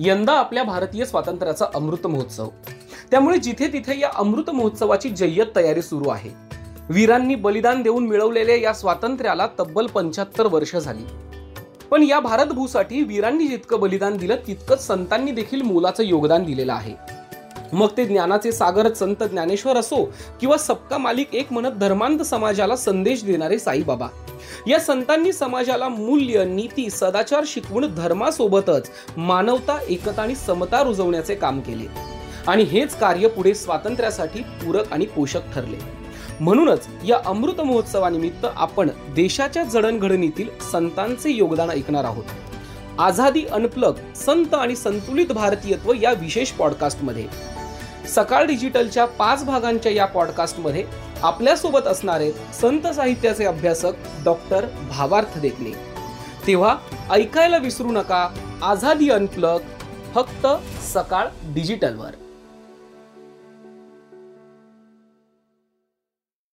यंदा आपल्या भारतीय स्वातंत्र्याचा अमृत महोत्सव. त्यामुळे जिथे तिथे या अमृत महोत्सवाची जय्यत तयारी सुरू आहे. वीरांनी बलिदान देऊन मिळवलेल्या या स्वातंत्र्याला तब्बल पंच्याहत्तर वर्ष झाली. पण या भारतभूसाठी वीरांनी जितकं बलिदान दिलं तितकंच संतांनी देखील मोलाचं योगदान दिलेलं आहे. मग ते ज्ञानाचे सागर संत ज्ञानेश्वर असो किंवा सबका मालिक एक म्हणत धर्मांध समाजाला संदेश देणारे साईबाबा. या संतांनी समाजाला मूल्य नीती सदाचार शिकवून धर्मासोबतच मानवता एकता आणि समता रुजवण्याचे काम केले. आणि हेच कार्य पुढे स्वातंत्र्यासाठी पूरक आणि पोषक ठरले. म्हणूनच या अमृत महोत्सवानिमित्त आपण देशाच्या जडणघडणीतील संतांचे योगदान ऐकणार आहोत. आझादी अनप्लग संत आणि संतुलित भारतीयत्व या विशेष पॉडकास्टमध्ये. सकाळ डिजिटलच्या पाच भागांच्या या पॉडकास्टमध्ये आपल्यासोबत असणारे संत साहित्याचे अभ्यासक डॉक्टर भावार्थ देखणे तेव्हा ऐकायला विसरू नका आझादी अनप्लग फक्त सकाळ डिजिटलवर.